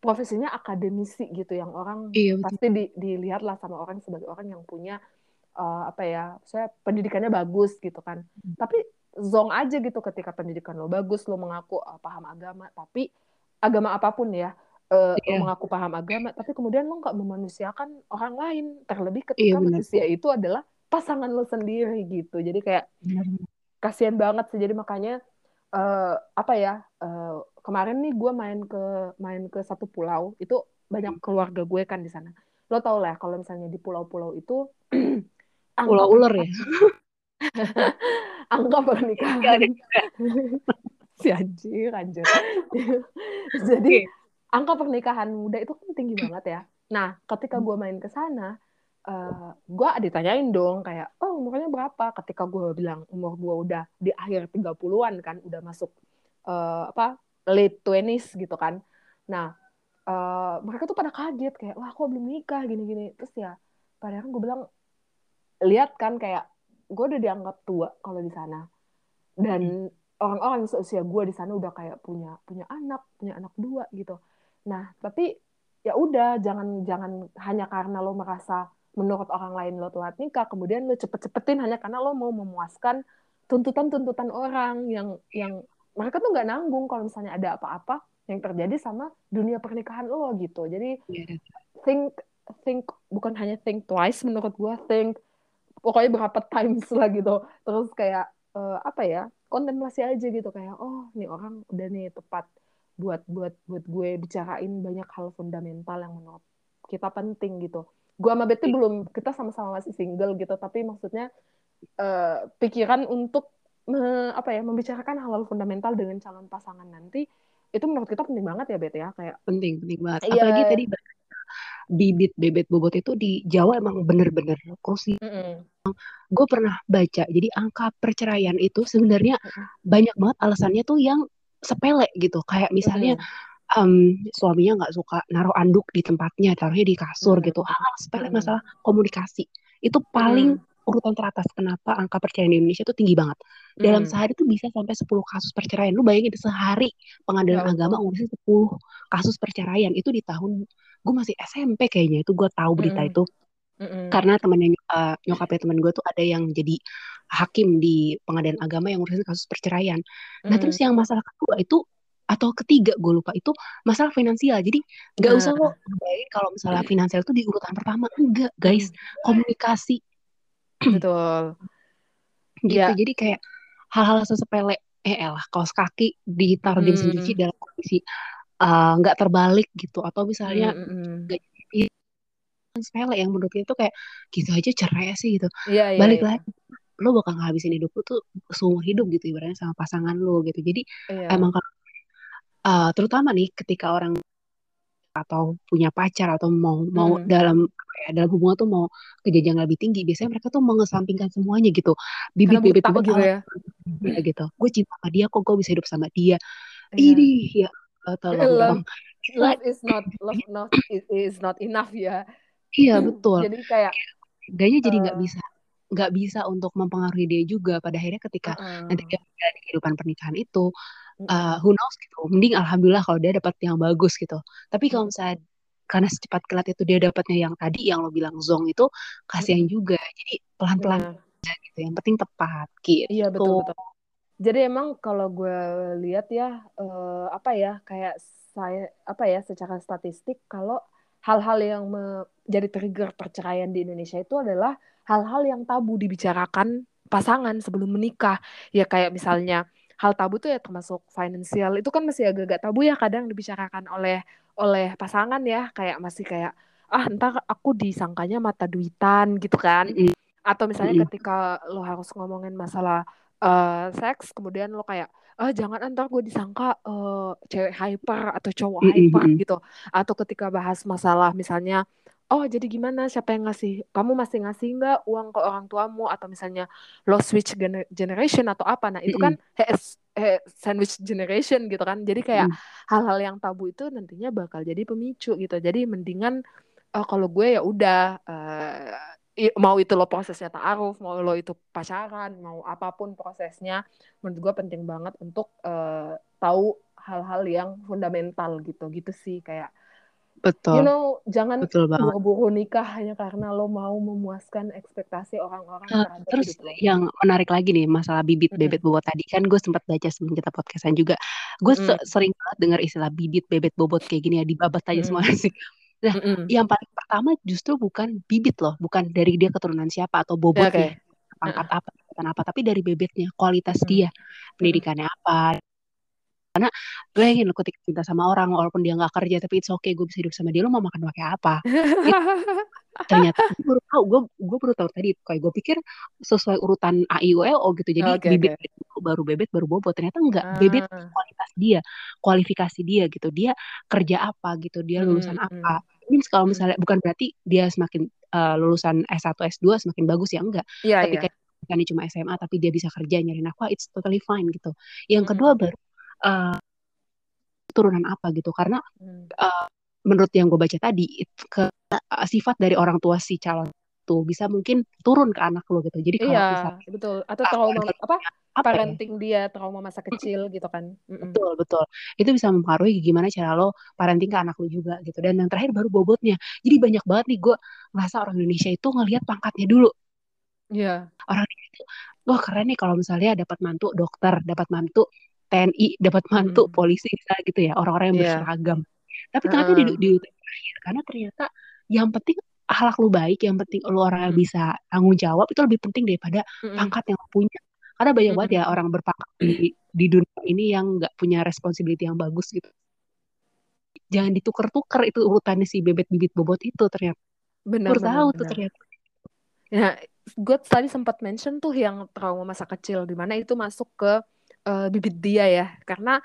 profesinya akademisi gitu yang orang iya betul. pasti di, dilihat lah sama orang sebagai orang yang punya eh, apa ya saya pendidikannya bagus gitu kan. Tapi zong aja gitu ketika pendidikan lo bagus lo mengaku eh, paham agama tapi agama apa pun ya eh, lo iya. mengaku paham agama tapi kemudian lo nggak memanusiakan orang lain. Terlebih iya ketika benar. manusia itu adalah pasangan lo sendiri gitu. Jadi kayak kasihan banget sih. Jadi makanya eh, apa ya eh, kemarin nih gue main ke main ke satu pulau. Itu banyak keluarga gue kan di sana. Lo tau lah kalau misalnya di pulau-pulau itu Pulau ular ya. angka Ya, ada pernikahan juga. si anjir anjir. Jadi Oke. angka pernikahan muda itu kan tinggi banget ya. Nah ketika Hmm. gue main ke sana eh gue ditanyain dong kayak oh umurnya berapa? Ketika gue bilang umur gue udah di akhir 30-an kan udah masuk eh, apa late 20s gitu kan. Nah eh, mereka tuh pada kaget kayak wah kok belum nikah? Gini-gini. Terus ya padahal gue bilang lihat kan kayak gue udah dianggap tua kalau di sana. Hmm. dan orang-orang seusia gue di sana udah kayak punya punya anak punya anak dua gitu. Nah tapi ya udah jangan jangan hanya karena lo merasa menurut orang lain lo telat nikah kemudian lo cepet-cepetin hanya karena lo mau memuaskan tuntutan-tuntutan orang yang yang mereka tuh nggak nanggung kalau misalnya ada apa-apa yang terjadi sama dunia pernikahan lo gitu. Jadi Iya. think think bukan hanya think twice menurut gue think pokoknya berapa times lah gitu. Terus kayak eh, apa ya kontemplasi aja gitu. Kayak oh nih orang udah nih tepat buat buat buat gue bicarain banyak hal fundamental yang menurut kita penting gitu gue sama Betty belum kita sama-sama masih single gitu tapi maksudnya eh, pikiran untuk me- apa ya membicarakan hal-hal fundamental dengan calon pasangan nanti itu menurut kita penting banget ya Bet ya kayak Penting, penting banget. iya Apalagi tadi bibit bebet bobot itu di Jawa emang bener-bener krusial. Mm-mm. Gue pernah baca, jadi angka perceraian itu sebenarnya banyak banget alasannya tuh yang sepele gitu. Kayak misalnya Mm-mm. Em, suaminya nggak suka naruh anduk di tempatnya, taruhnya di kasur Mm-mm. gitu. Hal-hal sepele Mm-mm. masalah komunikasi. Itu paling Mm-mm. urutan teratas kenapa angka perceraian di Indonesia itu tinggi banget. Dalam Mm-mm. sehari tuh bisa sampai 10 kasus perceraian. Lu bayangin sehari ya pengadilan agama Allah ngurusin 10 kasus perceraian. Itu di tahun gue masih SMP kayaknya itu gue tahu berita Mm-mm. itu Mm-mm. karena temennya eh, nyokapnya temen gue tuh ada yang jadi hakim di pengadilan agama yang ngurusin kasus perceraian. Nah terus Mm-mm. yang masalah kedua itu atau ketiga gue lupa itu masalah finansial. Jadi nggak usah lo bayangin kalau misalnya finansial itu di urutan pertama enggak guys mm, komunikasi betul. gitu. Ya, Jadi kayak hal-hal sesepele eh elah kaos kaki ditaruh di mesin cuci mm, dalam kondisi eh, nggak terbalik gitu atau misalnya mm, mm. nggak jadi sepele yang menurut dia tuh kayak gitu aja cerai sih gitu. Iya, iya, Balik iya, lagi lo bakal ngabisin hidup lo tuh seumur hidup gitu ibaratnya sama pasangan lo gitu. Jadi iya, emang kalau eh, terutama nih ketika orang atau punya pacar atau mau mau Mm, dalam ya, dalam hubungan tuh mau ke jenjang lebih tinggi biasanya mereka tuh mengesampingkan semuanya gitu. Bibit bibit bobot gitu ya. gitu. Gue cinta sama dia kok gue bisa hidup sama dia. Iya, ini ya tolong dong love, love is not love not is, is not enough ya. iya betul. Jadi kayak, Gaknya jadi nggak eh, bisa nggak bisa untuk mempengaruhi dia juga pada akhirnya ketika nanti uh-uh, dia menjalani kehidupan pernikahan itu uh, who knows gitu. Mending alhamdulillah kalau dia dapat yang bagus gitu. Tapi kalau mm-mm, misalnya karena secepat kilat itu dia dapatnya yang tadi yang lo bilang zong itu kasihan mm-mm, juga. Jadi pelan-pelan benar. gitu. Yang penting tepat Iya, gitu betul, betul. Jadi emang kalau gue lihat ya eh, apa ya kayak saya apa ya secara statistik kalau hal-hal yang menjadi trigger perceraian di Indonesia itu adalah hal-hal yang tabu dibicarakan pasangan sebelum menikah. Ya kayak misalnya hal tabu tuh ya termasuk finansial itu kan masih agak-agak tabu ya kadang dibicarakan oleh oleh pasangan ya. Kayak masih kayak ah ntar aku disangkanya mata duitan gitu kan. Atau misalnya ketika lo harus ngomongin masalah eh, seks kemudian lo kayak ah jangan ntar gue disangka eh, cewek hyper atau cowok mm-mm, hyper gitu. Atau ketika bahas masalah misalnya oh jadi gimana? Siapa yang ngasih? Kamu masih ngasih nggak uang ke orang tuamu? Atau misalnya lo switch gener- generation atau apa? Nah itu kan mm-mm, he- he- sandwich generation gitu kan. Jadi kayak mm-mm. hal-hal yang tabu itu nantinya bakal jadi pemicu gitu. Jadi mendingan eh, kalau gue ya udah i- mau itu lo prosesnya ta'aruf, mau lo itu pacaran, mau apa pun prosesnya, menurut gue penting banget untuk eh, tahu hal-hal yang fundamental gitu, gitu sih kayak you betul know jangan buru-buru nikah hanya karena lo mau memuaskan ekspektasi orang-orang terhadap terus hidup lo. yang menarik lagi nih masalah bibit Mm-mm, bebet bobot tadi. Kan gue sempat baca sebelum kita podcastan juga gue se- sering banget dengar istilah bibit bebet bobot kayak gini ya dibabat aja semua mm-mm, sih. Nah mm-mm. yang paling pertama justru bukan bibit loh bukan dari dia keturunan siapa atau Ya, bobotnya pangkat Uh-uh. apa apa tapi dari bebetnya kualitas Mm-mm, dia pendidikannya apa karena gue ingin lo ketika cinta sama orang walaupun dia nggak kerja tapi it's okay gue bisa hidup sama dia lo mau makan pakai apa? Ternyata gue baru tahu gue gue baru tahu tadi kayak gue pikir sesuai urutan A I O L O gitu. Jadi okay, bibit okay. baru bebet baru bobot. Ternyata enggak ah. bebet kualitas dia kualifikasi dia gitu. Dia kerja apa gitu dia lulusan hmm, apa? Ini kalau misalnya bukan berarti dia semakin uh, lulusan S1 S2 semakin bagus ya enggak. Yeah, ketika yeah. kan cuma SMA tapi dia bisa kerja nyari nafkah it's totally fine gitu. Yang kedua baru uh, turunan apa gitu. Karena uh, menurut yang gue baca tadi itu ke uh, sifat dari orang tua si calon tuh bisa mungkin turun ke anak lo gitu. Jadi kalau iya, bisa betul. Atau trauma uh, apa? apa parenting ya? dia trauma masa kecil gitu kan. Mm-mm. betul betul. Itu bisa mempengaruhi gimana cara lo parenting ke anak lo juga gitu. Dan yang terakhir baru bobotnya. Jadi banyak banget nih gue ngerasa orang Indonesia itu ngelihat pangkatnya dulu. Iya. Yeah. orang itu wah keren nih kalau misalnya dapat mantu dokter dapat mantu TNI dapat mantu mm. polisi misalnya gitu ya orang-orang yang yeah. berseragam tapi ternyata uh. di, di terakhir karena ternyata yang penting akhlak lu baik yang penting lu orang yang bisa tanggung jawab itu lebih penting daripada mm. pangkat yang lu punya karena banyak banget ya orang berpangkat di, di dunia ini yang nggak punya responsibility yang bagus gitu jangan ditukar-tukar itu urutannya si bebet bibit bobot itu ternyata benar, tahu benar. tuh ternyata ya gue tadi sempat mention tuh yang trauma masa kecil di mana itu masuk ke uh, bibit dia ya. Karena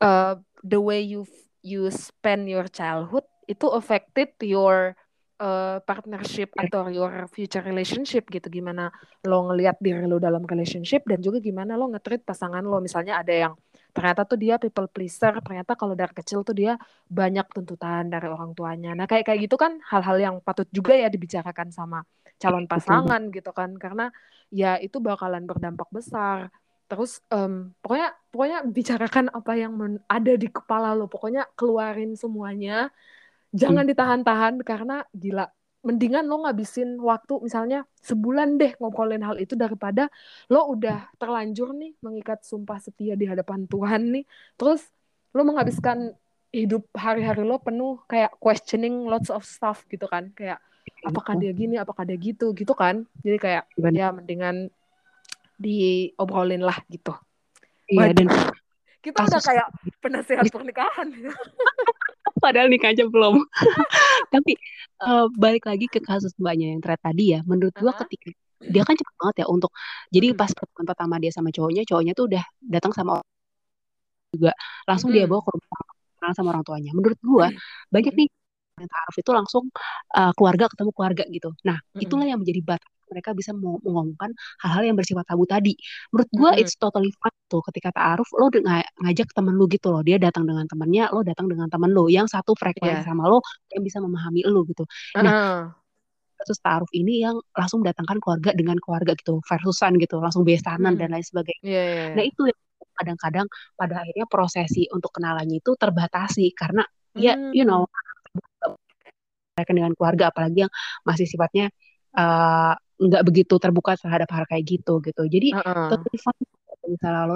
uh, the way you you spend your childhood itu affected your uh, partnership atau your future relationship gitu. Gimana lo ngelihat diri lo dalam relationship dan juga gimana lo ngetrit pasangan lo. Misalnya ada yang ternyata tuh dia people pleaser ternyata kalau dari kecil tuh dia banyak tuntutan dari orang tuanya. Nah kayak kayak gitu kan hal-hal yang patut juga ya dibicarakan sama calon pasangan gitu kan. Karena ya itu bakalan berdampak besar terus um, pokoknya pokoknya bicarakan apa yang ada di kepala lo. Pokoknya keluarin semuanya. Jangan hmm. ditahan-tahan karena gila. Mendingan lo ngabisin waktu misalnya sebulan deh ngobrolin hal itu daripada lo udah terlanjur nih mengikat sumpah setia di hadapan Tuhan nih. Terus lo menghabiskan hidup hari-hari lo penuh kayak questioning lots of stuff gitu kan. Kayak apakah dia gini? Apakah dia gitu? Gitu kan. Jadi kayak ya mendingan diobrolin lah gitu. Iya dan kita kasus... udah kayak penasehat pernikahan. Padahal nikah aja belum. Tapi uh, balik lagi ke kasus mbaknya yang thread tadi ya, menurut gua uh -huh. ketika dia kan cepet banget ya untuk jadi pas pertemuan pertama dia sama cowoknya, cowoknya tuh udah datang sama orang juga langsung hmm. dia bawa ke rumah sama orang tuanya. Menurut gua banyak nih yang taaruf itu langsung uh, keluarga ketemu keluarga gitu. Nah, itulah yang menjadi batas mereka bisa mengomongkan hal-hal yang bersifat tabu tadi. Menurut gue mm -hmm. it's totally fine tuh ketika taaruf lo ng ngajak temen lu gitu loh. Dia datang dengan temennya, lo datang dengan temen lo yang satu frekuensi yeah. sama lo yang bisa memahami lo gitu. Nah, uh -huh. kasus taaruf ini yang langsung mendatangkan keluarga dengan keluarga gitu, versusan gitu, langsung besanan hmm. dan lain sebagainya. Yeah, yeah, yeah. Nah, itu yang kadang-kadang pada akhirnya prosesi untuk kenalannya itu terbatasi karena hmm. ya you know mereka dengan keluarga apalagi yang masih sifatnya uh, nggak begitu terbuka terhadap hal kayak gitu gitu jadi uh -uh. misalnya lo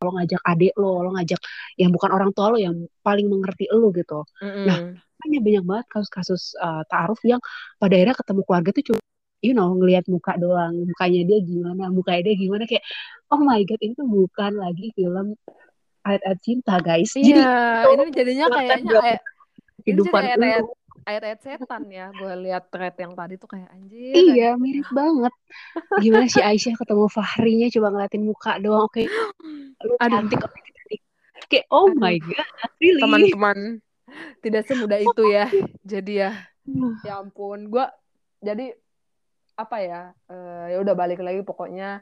lo ngajak adik lo lo ngajak yang bukan orang tua lo yang paling mengerti lo gitu -uh. nah hanya banyak banget kasus-kasus uh, taaruf yang pada akhirnya ketemu keluarga tuh cuma you know ngelihat muka doang mukanya dia gimana mukanya dia gimana kayak oh my god ini tuh bukan lagi film ayat-ayat cinta guys iya, jadi ini jadinya kayaknya kayak kehidupan ini kayak ayat-ayat setan ya gue lihat thread yang tadi tuh kayak anjir iya kayak mirip banget. Gimana si Aisyah ketemu Fahrinya coba ngeliatin muka doang oke. Lu cantik kayak oh Aduh. my god really? Teman-teman tidak semudah itu ya. Jadi ya ya ampun. Gue jadi apa ya uh, ya udah balik lagi pokoknya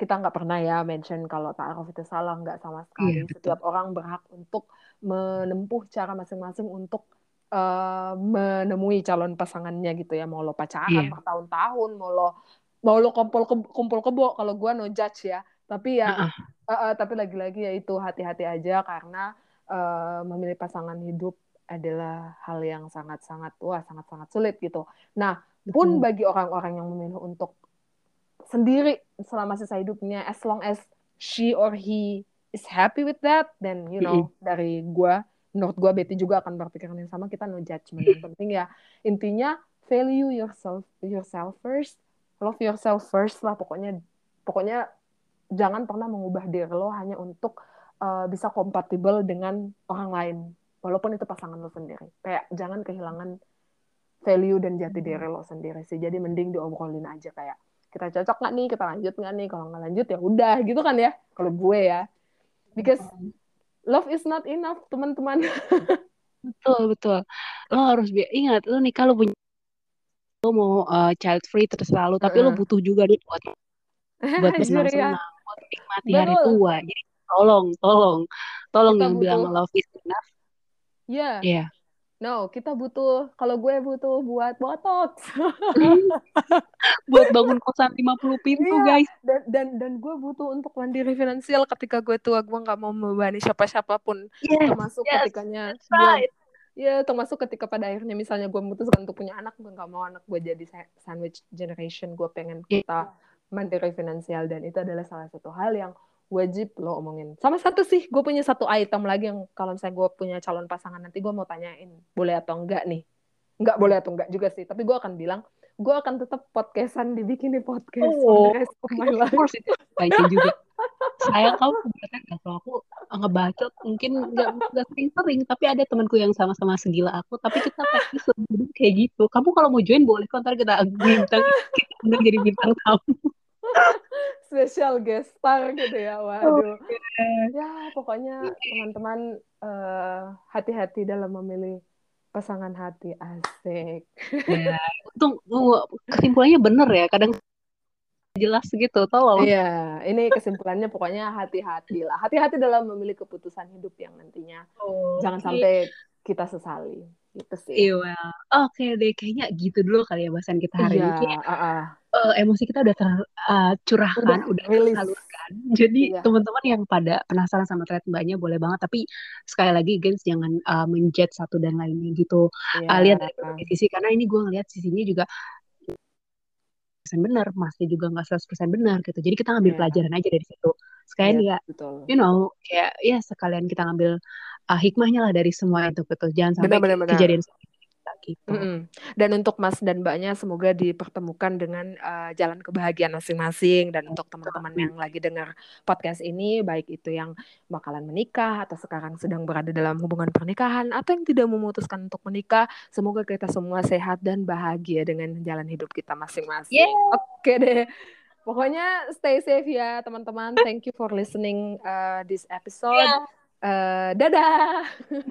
kita nggak pernah ya mention kalau ta'aruf itu salah nggak sama sekali. Iya, Setiap orang berhak untuk menempuh cara masing-masing untuk uh, menemui calon pasangannya gitu ya mau lo pacaran yeah. bertahun-tahun mau lo mau lo kumpul ke, kumpul kebo kalau gue no judge ya tapi ya uh -uh. Uh, uh, tapi lagi-lagi ya itu hati-hati aja karena uh, memilih pasangan hidup adalah hal yang sangat-sangat wah sangat-sangat sulit gitu nah pun Betul. bagi orang-orang yang memilih untuk sendiri selama sisa hidupnya as long as she or he is happy with that then you know mm -hmm. dari gue menurut gue Betty juga akan berpikiran yang sama kita no judgment. Yang penting ya intinya value yourself yourself first love yourself first lah pokoknya pokoknya jangan pernah mengubah diri lo hanya untuk uh, bisa kompatibel dengan orang lain walaupun itu pasangan lo sendiri. Kayak jangan kehilangan value dan jati diri lo sendiri sih. Jadi mending diobrolin aja kayak kita cocok nggak nih kita lanjut nggak nih kalau nggak lanjut ya udah gitu kan ya kalau gue ya. Because love is not enough teman-teman betul betul lo harus ingat lo nih kalau punya lo mau uh, child free terserah lo tapi uh -uh. lo butuh juga duit buat buat bersenang-senang ya. buat menikmati hari tua jadi tolong tolong tolong kita yang butuh... bilang love is enough Iya. Yeah. Iya. Yeah. No, kita butuh kalau gue butuh buat botox. buat bangun kosan 50 pintu, yeah. guys. Dan, dan dan gue butuh untuk mandiri finansial ketika gue tua, gue nggak mau membebani siapa-siapa pun yes, termasuk yes, ketikanya right. Ya, termasuk ketika pada akhirnya misalnya gue memutuskan untuk punya anak, gue nggak mau anak gue jadi sandwich generation. Gue pengen iya. kita mandiri finansial dan itu adalah salah satu hal yang wajib lo omongin. Sama satu sih, gue punya satu item lagi yang kalau misalnya gue punya calon pasangan nanti gue mau tanyain boleh atau enggak nih. Enggak boleh atau enggak juga sih, tapi gue akan bilang gue akan tetap podcastan di bikini podcast oh, of my life. itu baiknya juga. Sayang kamu kebetulan gak kalau aku ngebacot mungkin nggak sering-sering tapi ada temanku yang sama-sama segila aku tapi kita pasti kayak gitu kamu kalau mau join boleh kok ntar kita bintang kita jadi bintang tamu special guest star gitu ya waduh okay. ya pokoknya teman-teman uh, hati-hati dalam memilih pasangan hati asik ya untung kesimpulannya bener ya kadang jelas gitu tolong iya ini kesimpulannya pokoknya hati-hati lah hati-hati dalam memilih keputusan hidup yang nantinya oh, jangan okay. sampai kita sesali gitu sih. Iya, well. oke okay deh, kayaknya gitu dulu kali ya bahasan kita hari iya, ini. uh, uh. Uh, emosi kita udah tercurahkan, uh, udah, udah tersalurkan. Jadi iya. teman-teman yang pada penasaran sama thread mbaknya boleh banget, tapi sekali lagi guys jangan uh, menjudge satu dan lainnya gitu. Yeah. Uh, lihat dari berbagai sisi, karena ini gue ngeliat sisinya juga benar, masih juga nggak 100% benar gitu. Jadi kita ngambil yeah. pelajaran aja dari situ. Sekalian yeah, ya, betul. you know, kayak ya sekalian kita ngambil uh, hikmahnya lah dari semua itu gitu. Jangan sampai benar, benar, benar. kejadian gitu. Mm -hmm. Dan untuk Mas dan Mbaknya semoga dipertemukan dengan uh, jalan kebahagiaan masing-masing dan untuk teman-teman yang lagi dengar podcast ini baik itu yang bakalan menikah atau sekarang sedang berada dalam hubungan pernikahan atau yang tidak memutuskan untuk menikah, semoga kita semua sehat dan bahagia dengan jalan hidup kita masing-masing. Yeah. Oke deh. Pokoknya stay safe ya teman-teman. Thank you for listening uh, this episode. Yeah. Uh, dadah.